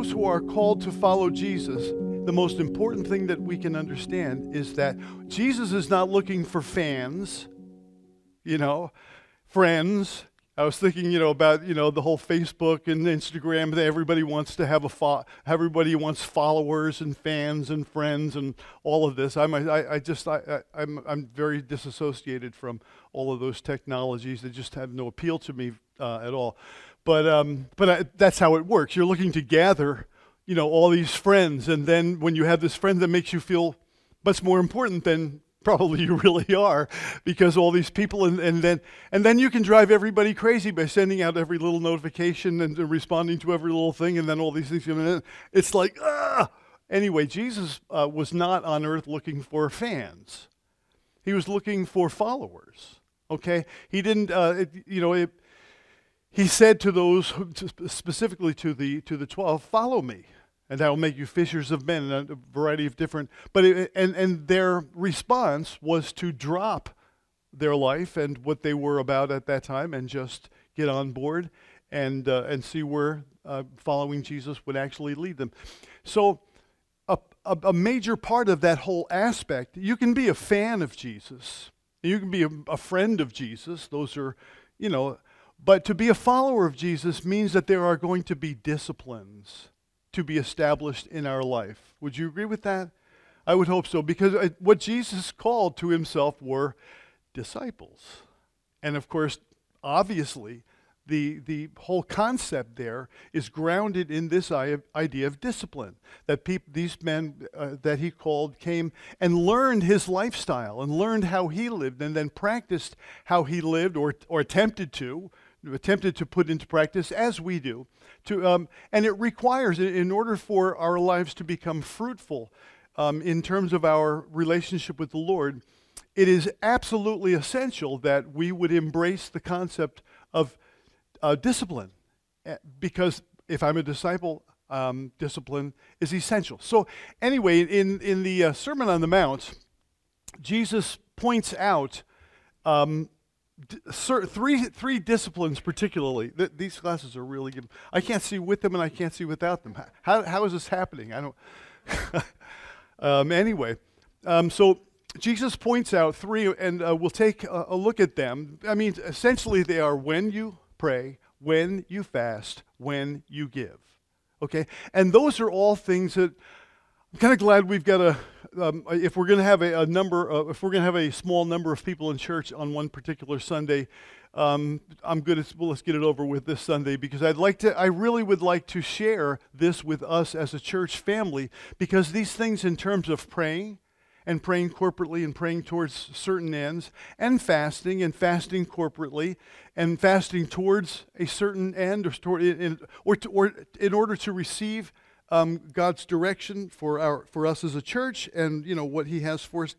those who are called to follow Jesus, the most important thing that we can understand is that Jesus is not looking for fans, you know, friends. I was thinking, you know, about you know the whole Facebook and Instagram. That everybody wants to have a fo- everybody wants followers and fans and friends and all of this. I'm, I, I just, I, I, I'm, I'm very disassociated from all of those technologies. They just have no appeal to me uh, at all. But, um, but I, that's how it works. You're looking to gather, you know, all these friends, and then when you have this friend that makes you feel much more important than probably you really are, because all these people, and, and then and then you can drive everybody crazy by sending out every little notification and, and responding to every little thing, and then all these things. And it's like ah. Anyway, Jesus uh, was not on earth looking for fans. He was looking for followers. Okay, he didn't. Uh, it, you know, it, he said to those, specifically to the, to the 12, follow me, and I will make you fishers of men, and a variety of different, but, it, and, and their response was to drop their life and what they were about at that time and just get on board and, uh, and see where uh, following Jesus would actually lead them. So, a, a, a, major part of that whole aspect, you can be a fan of Jesus, you can be a, a friend of Jesus. Those are, you know, but to be a follower of Jesus means that there are going to be disciplines to be established in our life. Would you agree with that? I would hope so, because uh, what Jesus called to himself were disciples. And of course, obviously, the, the whole concept there is grounded in this idea of discipline. That peop- these men uh, that he called came and learned his lifestyle and learned how he lived and then practiced how he lived or, or attempted to attempted to put into practice as we do. To, um, and it requires, in order for our lives to become fruitful um, in terms of our relationship with the Lord, it is absolutely essential that we would embrace the concept of uh, discipline. Eh, because if I'm a disciple, um, discipline is essential. So, anyway, in, in the uh, Sermon on the Mount, Jesus points out um, three three disciplines particularly. Th- these classes are really good. I can't see with them and I can't see without them. How how is this happening? I don't. um, anyway, um, so Jesus points out three, and uh, we'll take a, a look at them. I mean, essentially, they are when you pray, when you fast, when you give. Okay, and those are all things that I'm kind of glad we've got a um, if we're going to have a, a number, uh, if we're going to have a small number of people in church on one particular Sunday, um, I'm good at, well, let's get it over with this Sunday because I'd like to, I really would like to share this with us as a church family because these things in terms of praying and praying corporately and praying towards certain ends and fasting and fasting corporately and fasting towards a certain end or, toward, in, or, to, or in order to receive um, God's direction for our for us as a church, and you know what He has for us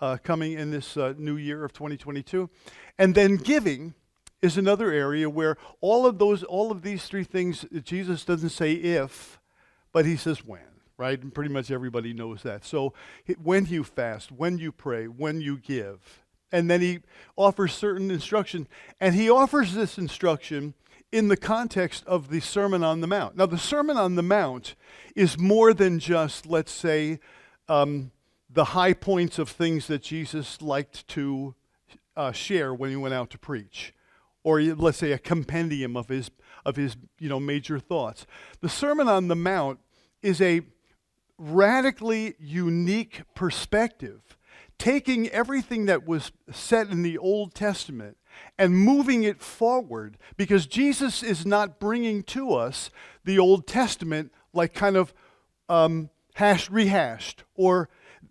uh, coming in this uh, new year of 2022, and then giving is another area where all of those all of these three things Jesus doesn't say if, but He says when. Right, and pretty much everybody knows that. So when you fast, when you pray, when you give, and then he offers certain instruction, and he offers this instruction in the context of the Sermon on the Mount. Now, the Sermon on the Mount is more than just, let's say, um, the high points of things that Jesus liked to uh, share when he went out to preach, or let's say a compendium of his of his you know major thoughts. The Sermon on the Mount is a radically unique perspective, taking everything that was said in the Old Testament and moving it forward because Jesus is not bringing to us the Old Testament like kind of um, hashed, rehashed, or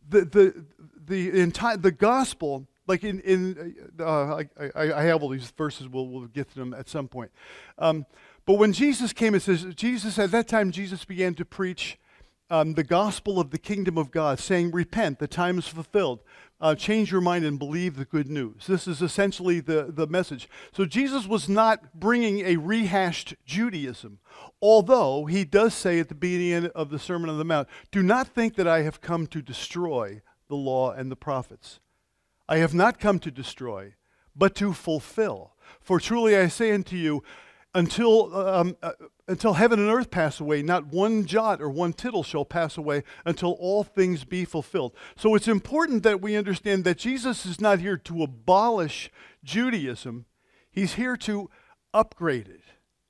the, the, the entire, the gospel, like in, in uh, I, I, have all these verses, we'll, we'll get to them at some point. Um, but when Jesus came, it says, Jesus, at that time, Jesus began to preach um, the gospel of the kingdom of God, saying, Repent, the time is fulfilled uh, change your mind and believe the good news. This is essentially the, the message. So Jesus was not bringing a rehashed Judaism, although he does say at the beginning of the Sermon on the Mount, Do not think that I have come to destroy the law and the prophets. I have not come to destroy, but to fulfill. For truly I say unto you, until um, uh, until heaven and earth pass away, not one jot or one tittle shall pass away until all things be fulfilled. So it's important that we understand that Jesus is not here to abolish Judaism, he's here to upgrade it.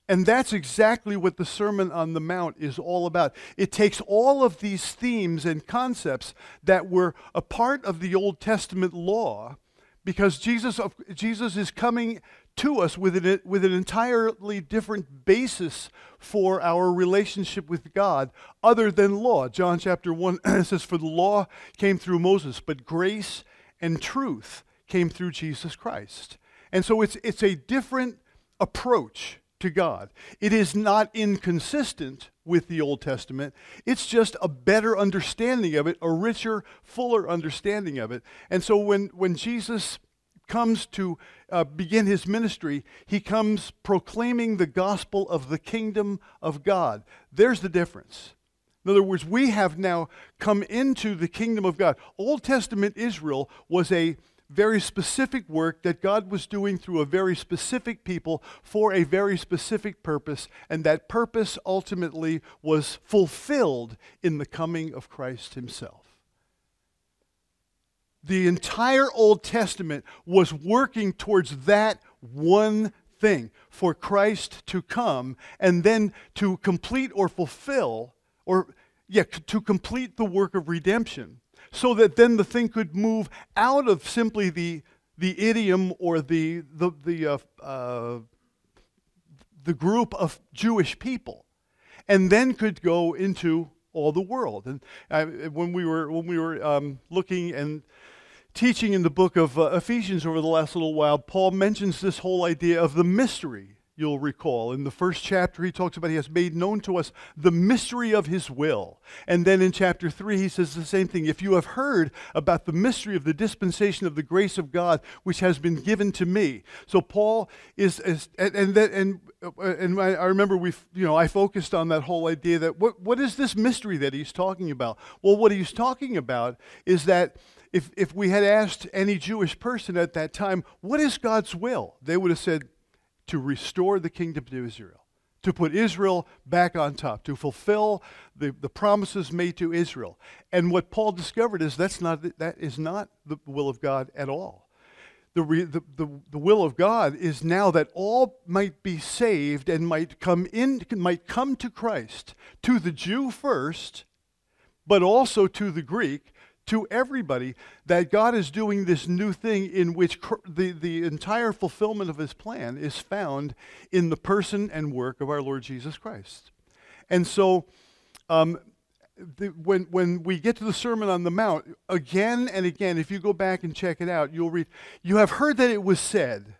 And that's exactly what the Sermon on the Mount is all about. It takes all of these themes and concepts that were a part of the Old Testament law because Jesus, Jesus is coming to us with an, with an entirely different basis for our relationship with God other than law. John chapter 1 says, For the law came through Moses, but grace and truth came through Jesus Christ. And so it's, it's a different approach to God. It is not inconsistent with the Old Testament, it's just a better understanding of it, a richer, fuller understanding of it. And so when, when Jesus comes to uh, begin his ministry, he comes proclaiming the gospel of the kingdom of God. There's the difference. In other words, we have now come into the kingdom of God. Old Testament Israel was a very specific work that God was doing through a very specific people for a very specific purpose, and that purpose ultimately was fulfilled in the coming of Christ Himself. The entire Old Testament was working towards that one thing for Christ to come and then to complete or fulfill, or, yeah, to complete the work of redemption so that then the thing could move out of simply the, the idiom or the, the, the, uh, uh, the group of Jewish people and then could go into all the world. And uh, when we were, when we were um, looking and teaching in the book of uh, Ephesians over the last little while, Paul mentions this whole idea of the mystery you'll recall. In the first chapter, he talks about he has made known to us the mystery of his will. And then in chapter 3, he says the same thing. If you have heard about the mystery of the dispensation of the grace of God, which has been given to me. So Paul is, is and, and, that, and, uh, and I, I remember we, you know, I focused on that whole idea that what, what is this mystery that he's talking about? Well, what he's talking about is that if, if we had asked any Jewish person at that time, what is God's will? They would have said, to restore the kingdom to Israel, to put Israel back on top, to fulfill the, the promises made to Israel. And what Paul discovered is that's not, that is not the will of God at all. The, re, the, the, the will of God is now that all might be saved and might come in might come to Christ, to the Jew first, but also to the Greek, to everybody that God is doing this new thing in which the, the entire fulfillment of his plan is found in the person and work of our Lord Jesus Christ. And so, um, the, when, when we get to the Sermon on the Mount, again and again, if you go back and check it out, you'll read, You have heard that it was said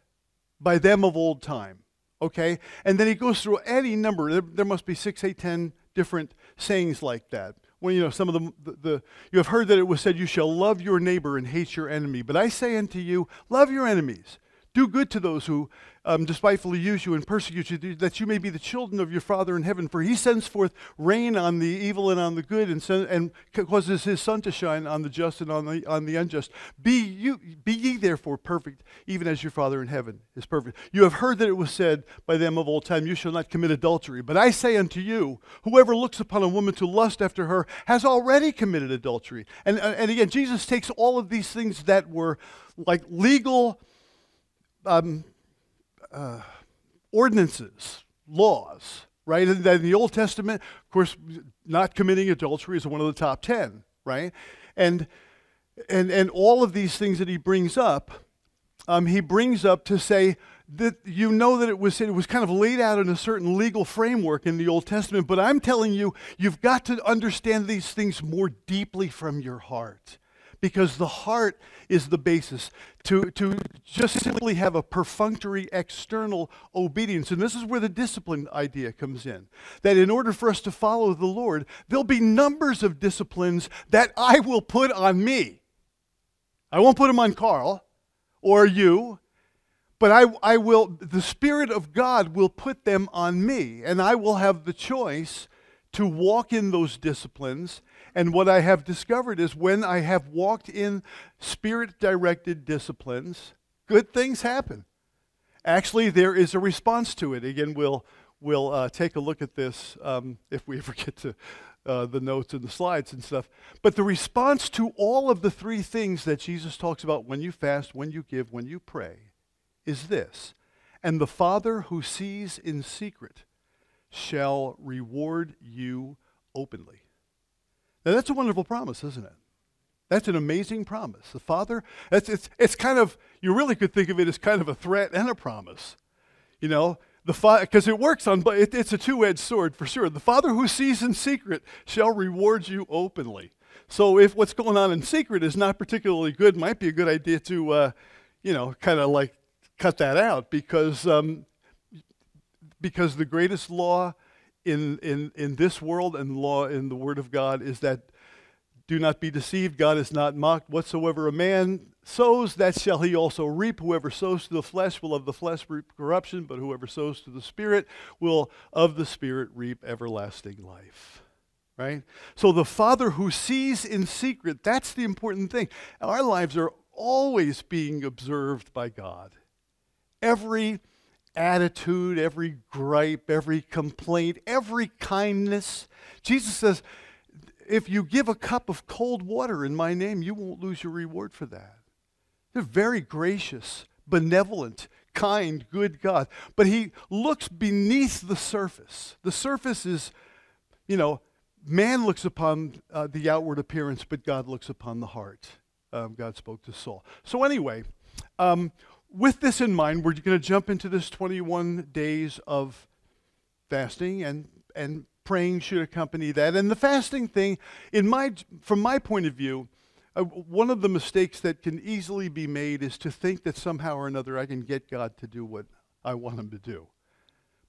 by them of old time. Okay? And then he goes through any number, there, there must be six, eight, ten different sayings like that when you know some of the, the, the, you have heard that it was said you shall love your neighbor and hate your enemy. But i say unto you love your enemies do good to those who um, despitefully use you and persecute you, that you may be the children of your Father in heaven. For he sends forth rain on the evil and on the good, and, and causes his sun to shine on the just and on the, on the unjust. Be, you, be ye therefore perfect, even as your Father in heaven is perfect. You have heard that it was said by them of old time, You shall not commit adultery. But I say unto you, whoever looks upon a woman to lust after her has already committed adultery. And, and again, Jesus takes all of these things that were like legal. Um, uh, ordinances, laws, right? And in the Old Testament, of course, not committing adultery is one of the top 10, right? And, and, and all of these things that he brings up, um, he brings up to say that you know that it was, it was kind of laid out in a certain legal framework in the Old Testament, but I'm telling you, you've got to understand these things more deeply from your heart because the heart is the basis. To, to just simply have a perfunctory external obedience. And this is where the discipline idea comes in. That in order for us to follow the Lord, there'll be numbers of disciplines that I will put on me. I won't put them on Carl or you, but I, I will, the Spirit of God will put them on me, and I will have the choice to walk in those disciplines and what I have discovered is when I have walked in spirit directed disciplines, good things happen. Actually, there is a response to it. Again, we'll, we'll uh, take a look at this um, if we ever get to uh, the notes and the slides and stuff. But the response to all of the three things that Jesus talks about when you fast, when you give, when you pray is this And the Father who sees in secret shall reward you openly. Now, that's a wonderful promise, isn't it? That's an amazing promise. The Father, it's, it's, it's kind of, you really could think of it as kind of a threat and a promise. You know, the Father, because it works on, but it, it's a two-edged sword for sure. The Father who sees in secret shall reward you openly. So if what's going on in secret is not particularly good, might be a good idea to, uh, you know, kind of like cut that out because um, because the greatest law in, in, in this world and law in the Word of God is that do not be deceived. God is not mocked. Whatsoever a man sows, that shall he also reap. Whoever sows to the flesh will of the flesh reap corruption, but whoever sows to the Spirit will of the Spirit reap everlasting life. Right? So the Father who sees in secret, that's the important thing. Our lives are always being observed by God. Every attitude, every gripe, every complaint, every kindness. Jesus says, if you give a cup of cold water in my name, you won't lose your reward for that. They're very gracious, benevolent, kind, good God. But he looks beneath the surface. The surface is, you know, man looks upon uh, the outward appearance, but God looks upon the heart. Um, God spoke to Saul. So, anyway, um, with this in mind, we're going to jump into this 21 days of fasting and, and praying should accompany that. And the fasting thing, in my, from my point of view, uh, one of the mistakes that can easily be made is to think that somehow or another I can get God to do what I want him to do.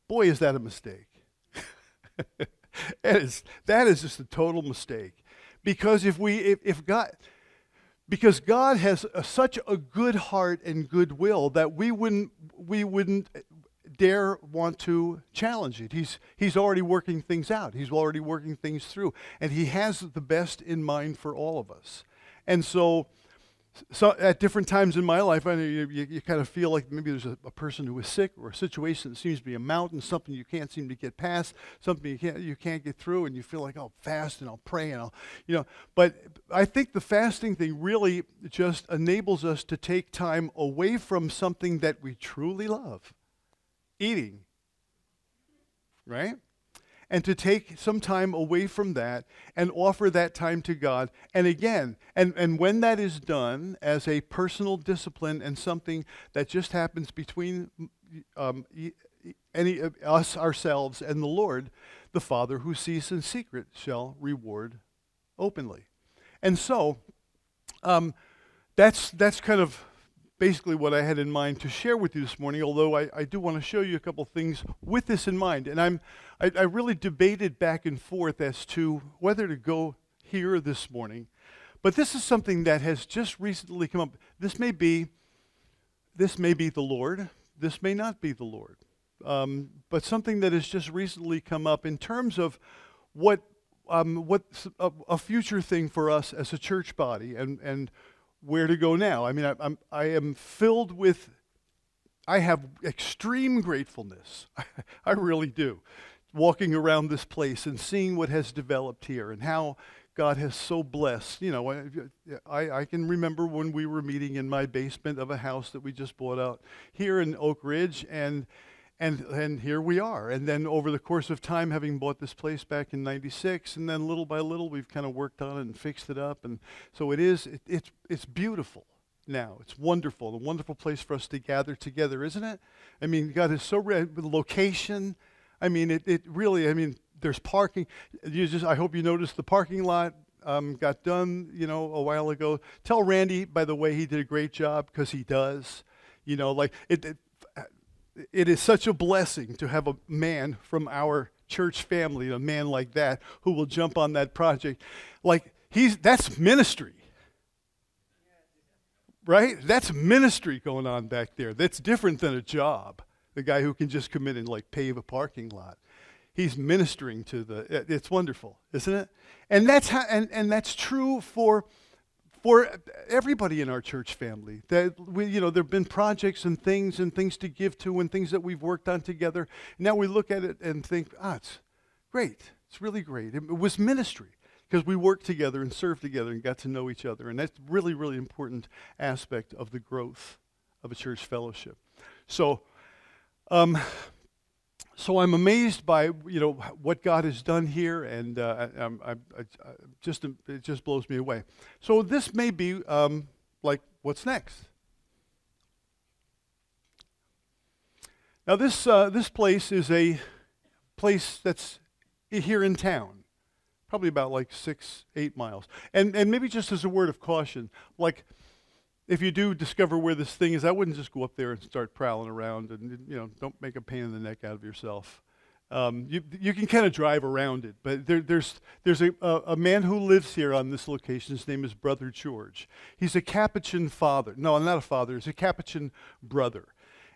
Boy, is that a mistake. that, is, that is just a total mistake. Because if we, if, if God, because God has a, such a good heart and goodwill that we wouldn't, we wouldn't dare want to challenge it. He's, he's already working things out, He's already working things through, and He has the best in mind for all of us. And so, so at different times in my life, I know you, you, you kind of feel like maybe there's a, a, person who is sick or a situation that seems to be a mountain, something you can't seem to get past, something you can't, you can't get through, and you feel like, I'll fast and I'll pray and I'll, you know. But I think the fasting thing really just enables us to take time away from something that we truly love eating, right? And to take some time away from that and offer that time to God. And again, and, and when that is done as a personal discipline and something that just happens between um, any of us ourselves and the Lord, the Father who sees in secret shall reward openly. And so, um, that's that's kind of basically what I had in mind to share with you this morning, although I, I do want to show you a couple things with this in mind. And I'm, I, I really debated back and forth as to whether to go here this morning. But this is something that has just recently come up. This may be, this may be the Lord. This may not be the Lord. Um, but something that has just recently come up in terms of what um, what's a, a, future thing for us as a church body and, and where to go now. I mean, I, I'm, I am filled with, I have extreme gratefulness. I really do. Walking around this place and seeing what has developed here and how God has so blessed. You know, I, I can remember when we were meeting in my basement of a house that we just bought out here in Oak Ridge, and and, and here we are. And then over the course of time, having bought this place back in 96, and then little by little, we've kind of worked on it and fixed it up. And so it is, it, it's, it's beautiful now. It's wonderful, a wonderful place for us to gather together, isn't it? I mean, God is so, re- the location, I mean, it, it really, I mean, there's parking. You just, I hope you noticed the parking lot um, got done, you know, a while ago. Tell Randy, by the way, he did a great job because he does. You know, like it, it, it is such a blessing to have a man from our church family, a man like that, who will jump on that project. Like, he's, that's ministry. Right? That's ministry going on back there. That's different than a job. The guy who can just come in and like pave a parking lot. He's ministering to the, it's wonderful, isn't it? And that's how, and, and that's true for, for everybody in our church family. That we, you know, there have been projects and things and things to give to and things that we've worked on together. Now we look at it and think, ah, it's great. It's really great. It, was ministry because we worked together and served together and got to know each other. And that's really, really important aspect of the growth of a church fellowship. So, um, so I'm amazed by you know what God has done here, and uh, I, I, I, just it just blows me away. So this may be um, like what's next. Now this uh, this place is a place that's here in town probably about like six, eight miles. And, and maybe just as a word of caution, like if you do discover where this thing is, I wouldn't just go up there and start prowling around and, you know, don't make a pain in the neck out of yourself. Um, you, you can kind of drive around it, but there, there's, there's a, a, man who lives here on this location. His name is Brother George. He's a Capuchin father. No, not a father. He's a Capuchin brother.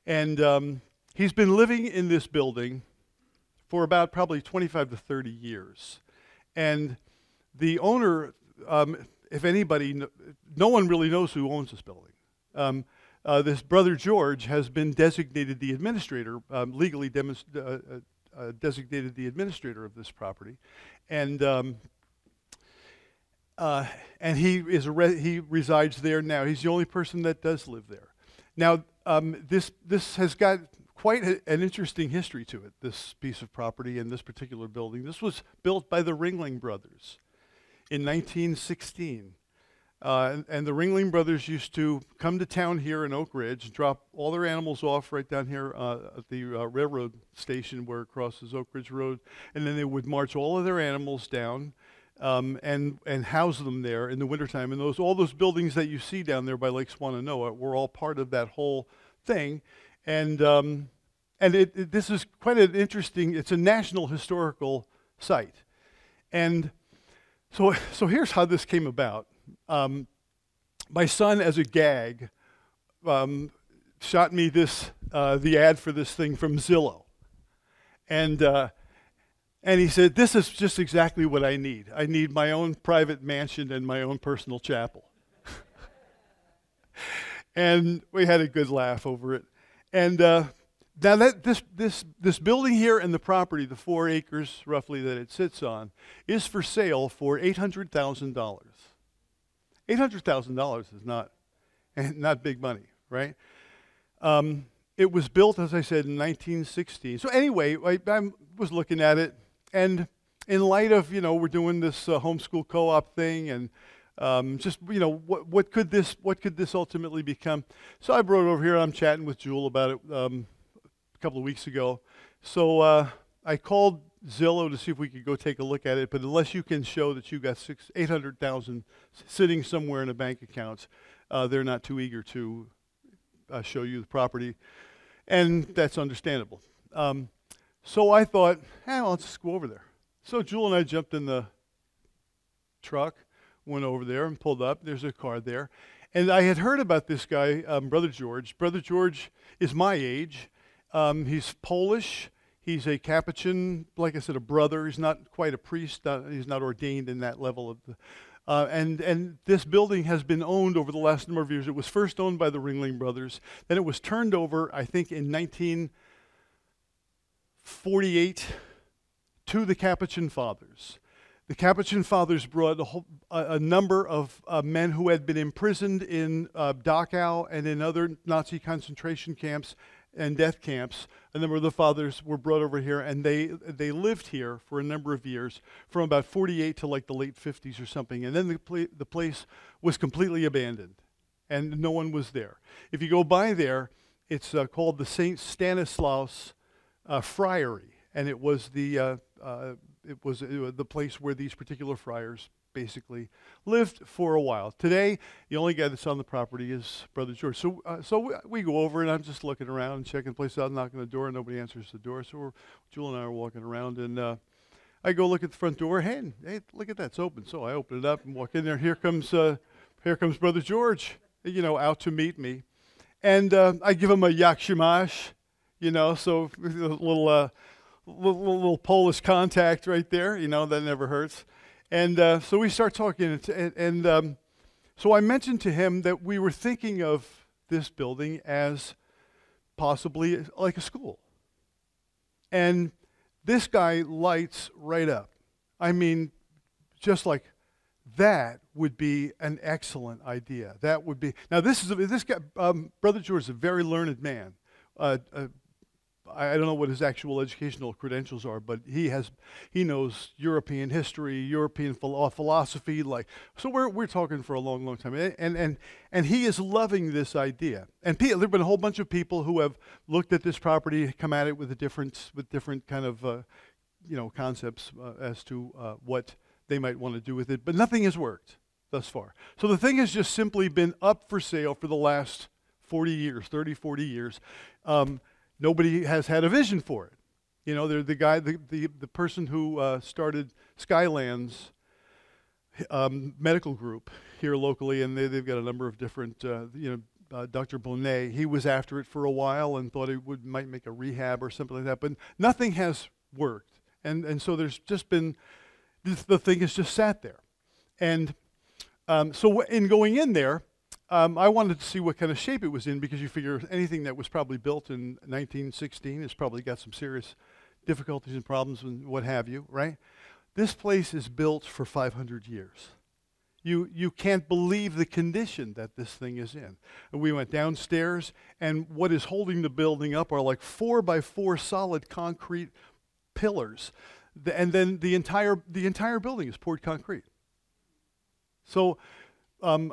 And um, he's been living in this building for about probably 25 to 30 years. And the owner, um, if anybody, no one really knows who owns this building. Um, uh, this brother George has been designated the administrator, um, legally uh, uh, uh, designated the administrator of this property, and um, uh, and he is re- he resides there now. He's the only person that does live there. Now, um, this this has got quite a, an interesting history to it, this piece of property and this particular building. This was built by the Ringling Brothers in 1916. Uh, and, and, the Ringling Brothers used to come to town here in Oak Ridge, drop all their animals off right down here uh, at the uh, railroad station where it crosses Oak Ridge Road, and then they would march all of their animals down um, and and house them there in the wintertime. And those all those buildings that you see down there by Lake Swannanoa were all part of that whole thing. And, um, and it, it, this is quite an interesting, it's a national historical site. And so, so here's how this came about. Um, my son, as a gag, um, shot me this, uh, the ad for this thing from Zillow. And, uh, and he said, This is just exactly what I need. I need my own private mansion and my own personal chapel. and we had a good laugh over it. And uh, now that this, this, this building here and the property, the four acres roughly that it sits on, is for sale for $800,000. $800,000 is not, not big money, right? Um, it was built, as I said, in 1916. So anyway, I, I, was looking at it, and in light of, you know, we're doing this uh, homeschool co-op thing, and um, just you know what what could this what could this ultimately become? So I brought it over here. I'm chatting with Jewel about it um, a couple of weeks ago. So uh, I called Zillow to see if we could go take a look at it. But unless you can show that you've got six eight hundred thousand sitting somewhere in a bank account, uh, they're not too eager to uh, show you the property, and that's understandable. Um, so I thought, hey, eh, I'll just go over there. So Jewel and I jumped in the truck went over there and pulled up. There's a car there. And I had heard about this guy, um, Brother George. Brother George is my age. Um, he's Polish. He's a Capuchin, like I said, a brother. He's not quite a priest. he's not ordained in that level of. The, uh, and and this building has been owned over the last number of years. It was first owned by the Ringling Brothers. Then it was turned over, I think, in 1948 to the Capuchin Fathers. The Capuchin Fathers brought a, whole, a, a number of uh, men who had been imprisoned in uh, Dachau and in other Nazi concentration camps and death camps. A number of the fathers were brought over here, and they they lived here for a number of years, from about 48 to like the late 50s or something. And then the the place was completely abandoned, and no one was there. If you go by there, it's uh, called the Saint Stanislaus uh, Friary, and it was the uh, uh, it was, it was the place where these particular friars basically lived for a while. Today, the only guy that's on the property is Brother George. So, uh, so we, we, go over, and I'm just looking around and checking the place out, knocking on the door, and nobody answers the door. So, Jewel and I are walking around, and uh, I go look at the front door. Hey, hey, look at that, it's open. So I open it up and walk in there. Here comes, uh, here comes Brother George, you know, out to meet me, and uh, I give him a yakshimash, you know, so a little uh, little, little, Polish contact right there, you know, that never hurts. And uh, so we start talking, and, and um, so I mentioned to him that we were thinking of this building as possibly like a school. And this guy lights right up. I mean, just like that would be an excellent idea. That would be now. This is a, this guy, um, Brother George, is a very learned man. Uh, uh, I don't know what his actual educational credentials are, but he has he knows European history, European philosophy. Like so, we're we're talking for a long, long time, and and and he is loving this idea. And there have been a whole bunch of people who have looked at this property, come at it with a different with different kind of uh, you know concepts uh, as to uh, what they might want to do with it, but nothing has worked thus far. So the thing has just simply been up for sale for the last 40 years, 30, 40 years. Um, nobody has had a vision for it. You know, the guy, the, the, the person who uh, started Skylands um, medical group here locally, and they, they've got a number of different, uh, you know, uh, Dr. Bonet, he was after it for a while and thought he would might make a rehab or something like that, but nothing has worked. And, and so there's just been, this, the thing has just sat there. And um, so in going in there, um, I wanted to see what kind of shape it was in because you figure anything that was probably built in 1916 has probably got some serious difficulties and problems and what have you, right? This place is built for 500 years. You, you can't believe the condition that this thing is in. And we went downstairs, and what is holding the building up are like four by four solid concrete pillars. The, and then the entire, the entire building is poured concrete. So um,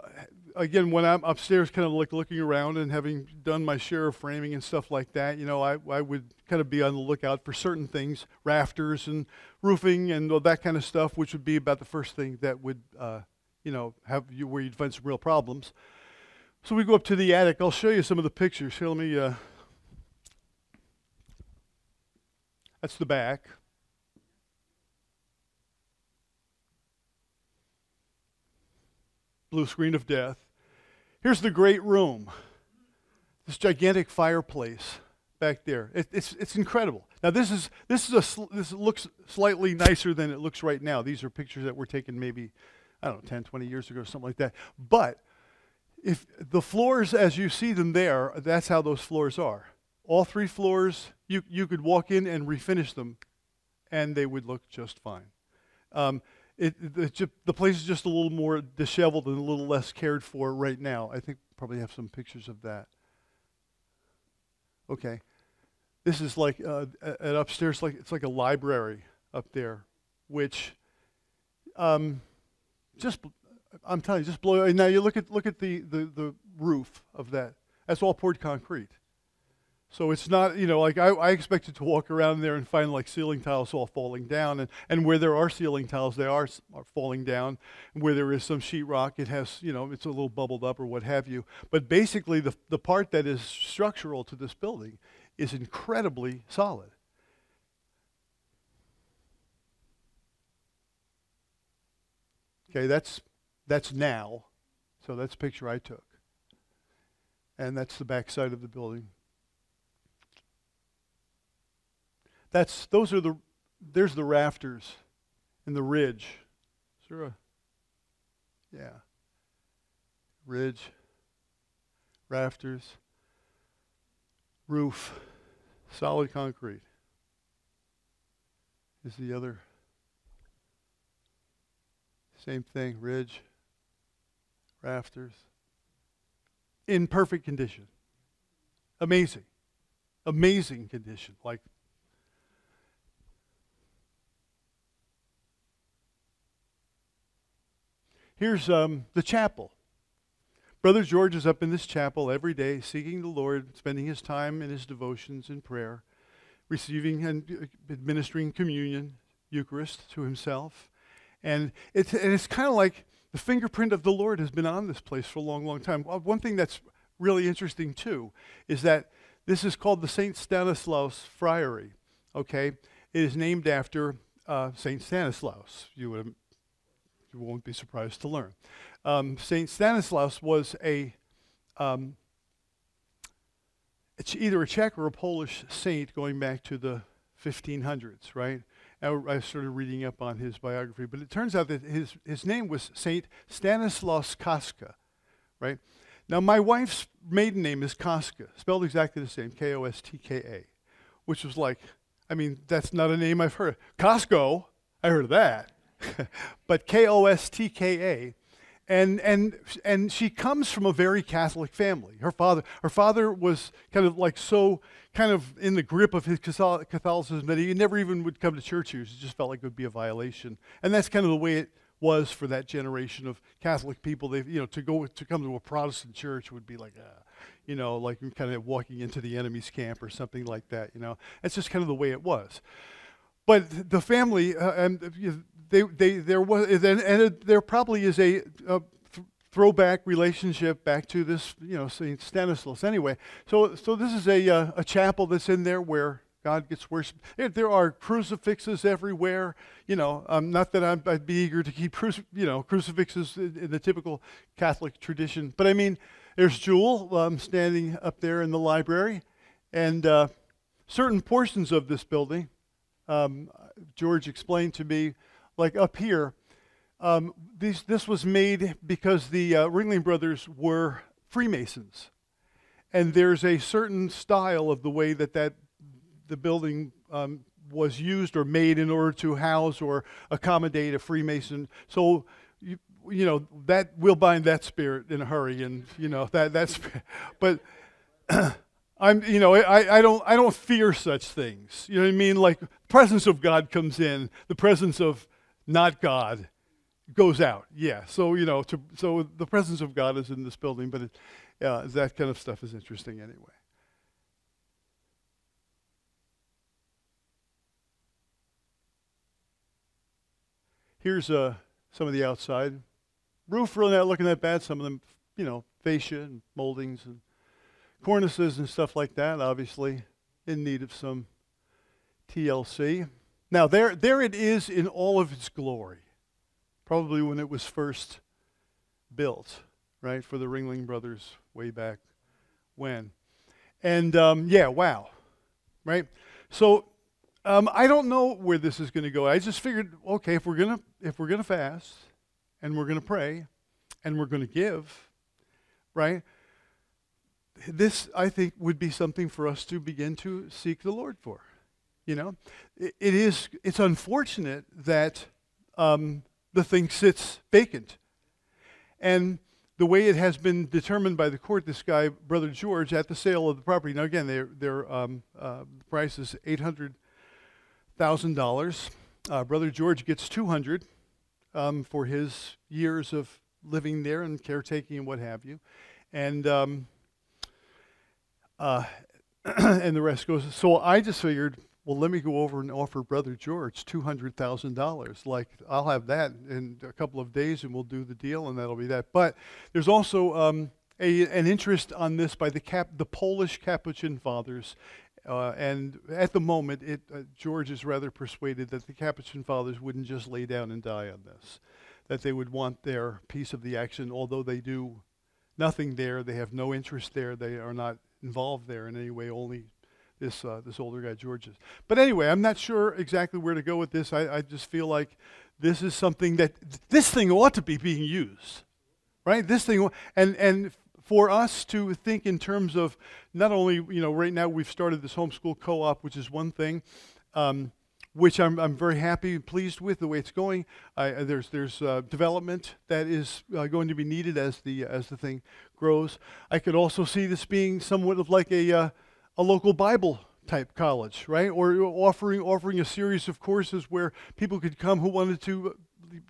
again, when I'm upstairs, kind of like looking around and having done my share of framing and stuff like that, you know, I, I would kind of be on the lookout for certain things, rafters and roofing and all that kind of stuff, which would be about the first thing that would, uh, you know, have you where you'd find some real problems. So we go up to the attic. I'll show you some of the pictures. Here, let me. Uh, that's the back. Blue screen of death. Here's the great room, this gigantic fireplace back there. It, it's, it's incredible. Now this is this is a this looks slightly nicer than it looks right now. These are pictures that were taken maybe I don't know 10, 20 years ago, something like that. But if the floors as you see them there, that's how those floors are. All three floors, you you could walk in and refinish them, and they would look just fine. Um, it, the place is just a little more disheveled and a little less cared for right now. I think probably have some pictures of that. Okay, this is like uh, at upstairs, like it's like a library up there, which um, just I'm telling you, just blow. Now you look at look at the, the the roof of that. That's all poured concrete. So it's not, you know, like I, I expected to walk around there and find like ceiling tiles all falling down. And, and where there are ceiling tiles, they are, are falling down. Where there is some sheetrock, it has, you know, it's a little bubbled up or what have you. But basically, the, the part that is structural to this building is incredibly solid. Okay, that's, that's now. So that's a picture I took. And that's the back side of the building. That's those are the there's the rafters and the ridge. Is there a yeah. Ridge, rafters, roof, solid concrete. Is the other same thing, ridge, rafters. In perfect condition. Amazing. Amazing condition. Like Here's um, the chapel. Brother George is up in this chapel every day, seeking the Lord, spending his time in his devotions and prayer, receiving and administering communion, Eucharist to himself. And it's, and it's kind of like the fingerprint of the Lord has been on this place for a long, long time. One thing that's really interesting, too, is that this is called the St. Stanislaus Friary. Okay? It is named after uh, St. Stanislaus. You would you won't be surprised to learn. Um, St. Stanislaus was a, um, it's either a Czech or a Polish saint going back to the 1500s, right? I, started reading up on his biography, but it turns out that his, his name was Saint Stanislaus Kostka, right? Now, my wife's maiden name is Kostka, spelled exactly the same, K O S T K A, which was like, I mean, that's not a name I've heard. Costco, I heard of that. but K O S T K A. And, and, and she comes from a very Catholic family. Her father, her father was kind of like so kind of in the grip of his Catholicism that he never even would come to church. He just felt like it would be a violation. And that's kind of the way it was for that generation of Catholic people. They, you know, to go to come to a Protestant church would be like, uh, you know, like kind of walking into the enemy's camp or something like that. You know, that's just kind of the way it was. But the family, uh, and they, they, there was, and, and there probably is a, a th- throwback relationship back to this, you know, Saint Stanislaus. Anyway, so so this is a uh, a chapel that's in there where God gets worshiped. There are crucifixes everywhere. You know, um, not that i would be eager to keep cruci- you know crucifixes in, in, the typical Catholic tradition, but I mean, there's Jewel um, standing up there in the library, and uh, certain portions of this building, um, George explained to me, like up here, um, this was made because the uh, Ringling Brothers were Freemasons. And there's a certain style of the way that, that the building um, was used or made in order to house or accommodate a Freemason. So, you, you know, that we'll bind that spirit in a hurry, and you know that that's. But I'm, you know, I, I don't I don't fear such things. You know what I mean? Like presence of God comes in, the presence of not God goes out. Yeah. So you know, to, so the presence of God is in this building, but it, uh, that kind of stuff is interesting anyway. Here's uh, some of the outside. Roof really not looking that bad. Some of them, you know, fascia and moldings and cornices and stuff like that, obviously in need of some TLC. Now, there, there it is in all of its glory, probably when it was first built, right, for the Ringling Brothers way back when. And um, yeah, wow, right? So um, I don't know where this is going to go. I just figured, okay, if we're gonna if we're gonna fast and we're gonna pray and we're gonna give, right? This I think would be something for us to begin to seek the Lord for. You know, it, it is. It's unfortunate that um, the thing sits vacant, and the way it has been determined by the court, this guy, Brother George, at the sale of the property. Now, again, their um, uh, price is eight hundred thousand uh, dollars. Brother George gets two hundred um, for his years of living there and caretaking and what have you, and um, uh, and the rest goes. So I just figured, well, let me go over and offer Brother George two hundred thousand dollars. Like I'll have that in a couple of days, and we'll do the deal, and that'll be that. But there's also um, a, an interest on this by the cap, the Polish Capuchin fathers uh, and at the moment, it, uh, George is rather persuaded that the Capuchin Fathers wouldn't just lay down and die on this, that they would want their piece of the action, although they do nothing there, they have no interest there, they are not involved there in any way, only this, uh, this older guy, George is. But anyway, I'm not sure exactly where to go with this. I, I just feel like this is something that, this thing ought to be being used, right? This thing, and, and for us to think in terms of not only, you know, right now we've started this homeschool co op, which is one thing. Um, which I'm, I'm very happy and pleased with the way it's going. Uh, there's there's uh, development that is uh, going to be needed as the as the thing grows. I could also see this being somewhat of like a uh, a local Bible type college, right? Or offering offering a series of courses where people could come who wanted to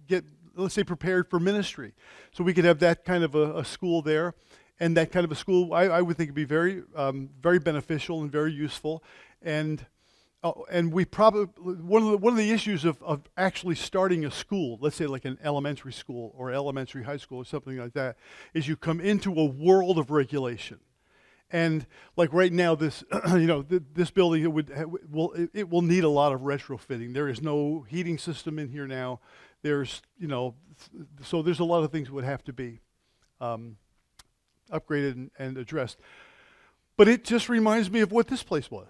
get let's say prepared for ministry. So we could have that kind of a, a school there and that kind of a school, I, I would think would be very, um, very beneficial and very useful. And uh, and we probably one of the one of the issues of, of actually starting a school, let's say like an elementary school or elementary high school or something like that, is you come into a world of regulation. And like right now, this you know th- this building it would will it, it will need a lot of retrofitting. There is no heating system in here now. There's you know so there's a lot of things that would have to be um, upgraded and, and addressed. But it just reminds me of what this place was.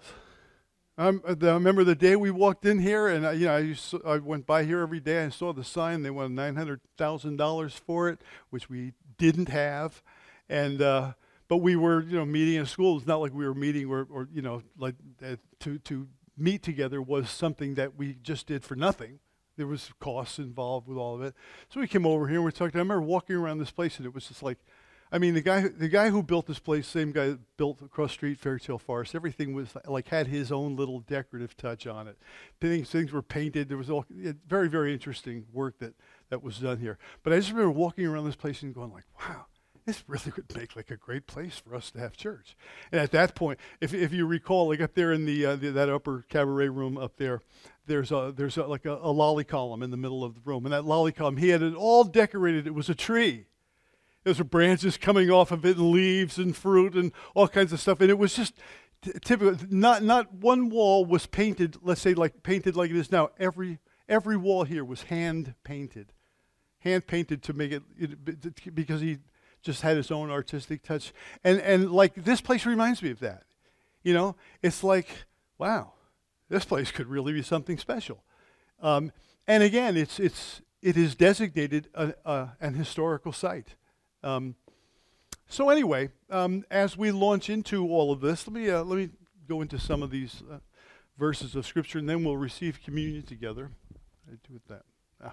Um, I remember the day we walked in here, and I, you know, I, I went by here every day. I saw the sign. They wanted nine hundred thousand dollars for it, which we didn't have, and uh, but we were, you know, meeting in school. It's not like we were meeting or, or you know, like uh, to to meet together was something that we just did for nothing. There was costs involved with all of it. So we came over here and we talked. I remember walking around this place, and it was just like I mean, the guy, the guy who built this place, same guy that built across street Fairytale Forest. Everything was like had his own little decorative touch on it. Things, things were painted. There was all very, very interesting work that that was done here. But I just remember walking around this place and going like, wow. This really would make like a great place for us to have church. And at that point, if, if you recall, like up there in the, uh, the that upper cabaret room up there, there's a there's a, like a, a Lally column in the middle of the room, and that Lally column he had it all decorated. It was a tree there's branches coming off of it and leaves and fruit and all kinds of stuff. And it was just typical. Not, not one wall was painted, let's say like painted like it is now. Every, every wall here was hand painted. Hand painted to make it, it because he just had his own artistic touch. And, and like this place reminds me of that. You know, it's like, wow, this place could really be something special. Um, and again, it's, it's, it is designated a, a, an historical site. Um, so anyway, um, as we launch into all of this, let me uh, let me go into some of these uh, verses of scripture, and then we'll receive communion together. I do with that. Ah.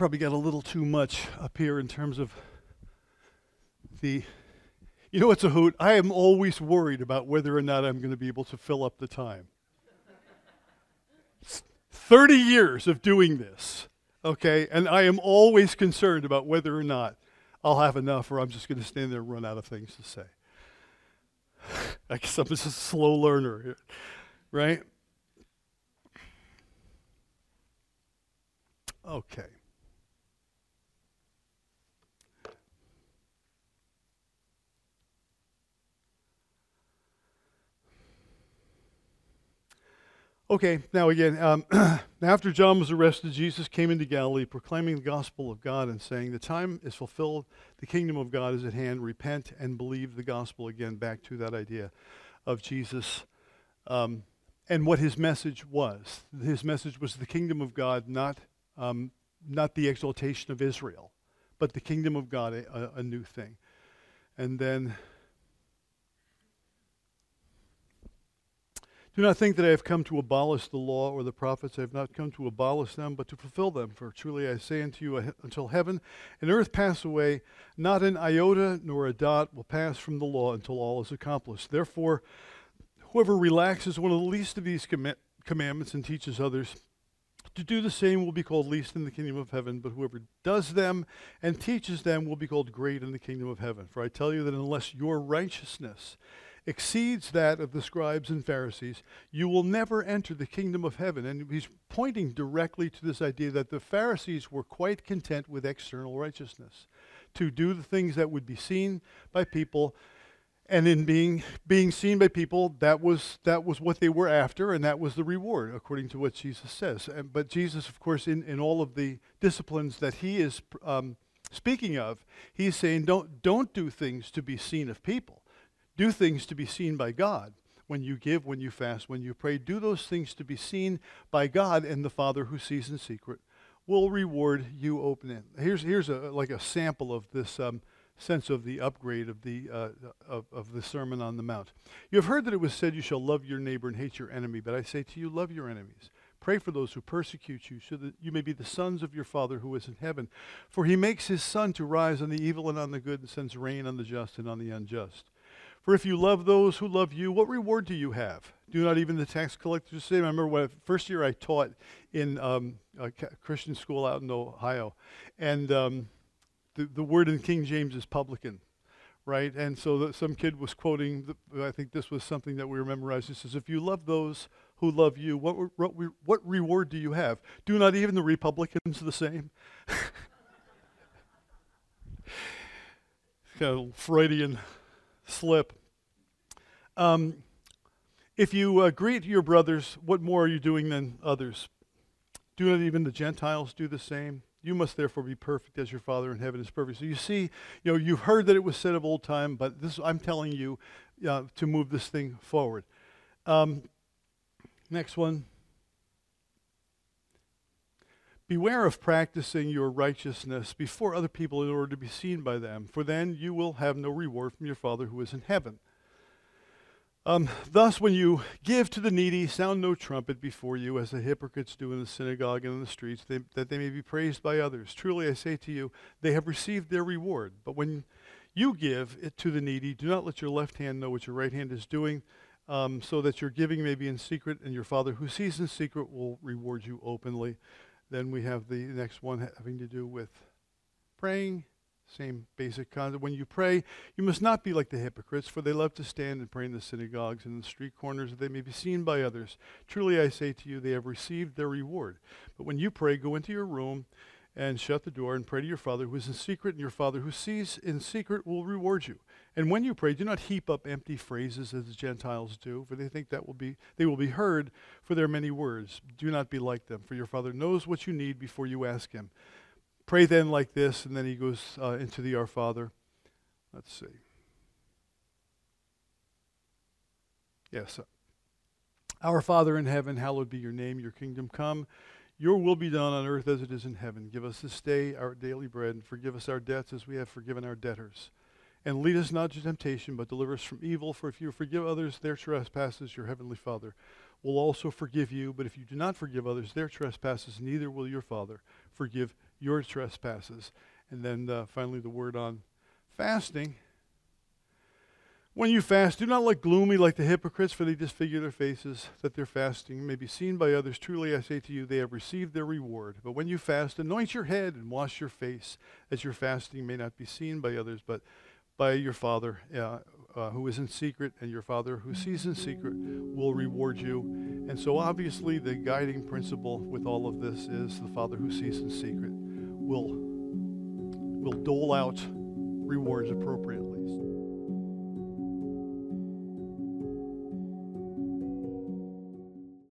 Probably got a little too much up here in terms of the. You know what's a hoot? I am always worried about whether or not I'm going to be able to fill up the time. 30 years of doing this okay? And I am always concerned about whether or not I'll have enough or I'm just going to stand there and run out of things to say. I guess I'm just a slow learner here, right? Okay. Okay, now again, um, after John was arrested, Jesus came into Galilee proclaiming the gospel of God and saying, The time is fulfilled, the kingdom of God is at hand. Repent and believe the gospel. Again, back to that idea of Jesus um, and what his message was. His message was the kingdom of God, not, um, not the exaltation of Israel, but the kingdom of God, a, a new thing. And then Do not think that I have come to abolish the law or the prophets. I have not come to abolish them, but to fulfill them. For truly I say unto you, until heaven and earth pass away, not an iota nor a dot will pass from the law until all is accomplished. Therefore, whoever relaxes one of the least of these com- commandments and teaches others to do the same will be called least in the kingdom of heaven, but whoever does them and teaches them will be called great in the kingdom of heaven. For I tell you that unless your righteousness exceeds that of the scribes and Pharisees, you will never enter the kingdom of heaven. And he's pointing directly to this idea that the Pharisees were quite content with external righteousness, to do the things that would be seen by people. And in being being seen by people, that was that was what they were after, and that was the reward, according to what Jesus says. And, but Jesus, of course, in, in all of the disciplines that he is um, speaking of, he's saying, don't don't do things to be seen of people do things to be seen by God. When you give, when you fast, when you pray, do those things to be seen by God, and the Father who sees in secret will reward you openly. Here's, here's a, like a sample of this um, sense of the upgrade of the, uh, of, of the Sermon on the Mount. You have heard that it was said, You shall love your neighbor and hate your enemy. But I say to you, love your enemies. Pray for those who persecute you, so that you may be the sons of your Father who is in heaven. For he makes his sun to rise on the evil and on the good, and sends rain on the just and on the unjust. For if you love those who love you, what reward do you have? Do not even the tax collectors say? I remember when I, first year I taught in um, a Christian school out in Ohio, and um, the, the word in King James is publican, right? And so the, some kid was quoting, the, I think this was something that we were memorizing. It says, If you love those who love you, what, what, what reward do you have? Do not even the Republicans the same? kind of Freudian slip. Um, if you uh, greet your brothers, what more are you doing than others? Do not even the Gentiles do the same? You must therefore be perfect as your Father in heaven is perfect. So you see, you know, you've heard that it was said of old time, but this I'm telling you uh, to move this thing forward. Um, next one. Beware of practicing your righteousness before other people in order to be seen by them, for then you will have no reward from your Father who is in heaven. Um, Thus, when you give to the needy, sound no trumpet before you, as the hypocrites do in the synagogue and in the streets, they, that they may be praised by others. Truly, I say to you, they have received their reward. But when you give it to the needy, do not let your left hand know what your right hand is doing, um, so that your giving may be in secret, and your Father who sees in secret will reward you openly. Then we have the next one having to do with praying. Same basic concept. When you pray, you must not be like the hypocrites, for they love to stand and pray in the synagogues and in the street corners that they may be seen by others. Truly I say to you, they have received their reward. But when you pray, go into your room and shut the door and pray to your Father who is in secret, and your Father who sees in secret will reward you. And when you pray, do not heap up empty phrases as the Gentiles do, for they think that will be they will be heard for their many words. Do not be like them, for your Father knows what you need before you ask him. Pray then like this, and then he goes uh, into the Our Father. Let's see. Yes. Our Father in heaven, hallowed be your name, your kingdom come. Your will be done on earth as it is in heaven. Give us this day our daily bread, and forgive us our debts as we have forgiven our debtors. And lead us not to temptation, but deliver us from evil. For if you forgive others their trespasses, your heavenly Father will also forgive you. But if you do not forgive others their trespasses, neither will your Father forgive your trespasses. And then uh, finally, the word on fasting. When you fast, do not look gloomy like the hypocrites, for they disfigure their faces, that their fasting may be seen by others. Truly, I say to you, they have received their reward. But when you fast, anoint your head and wash your face, as your fasting may not be seen by others, but by your Father uh, uh, who is in secret, and your Father who sees in secret will reward you. And so, obviously, the guiding principle with all of this is the Father who sees in secret will will dole out rewards appropriately.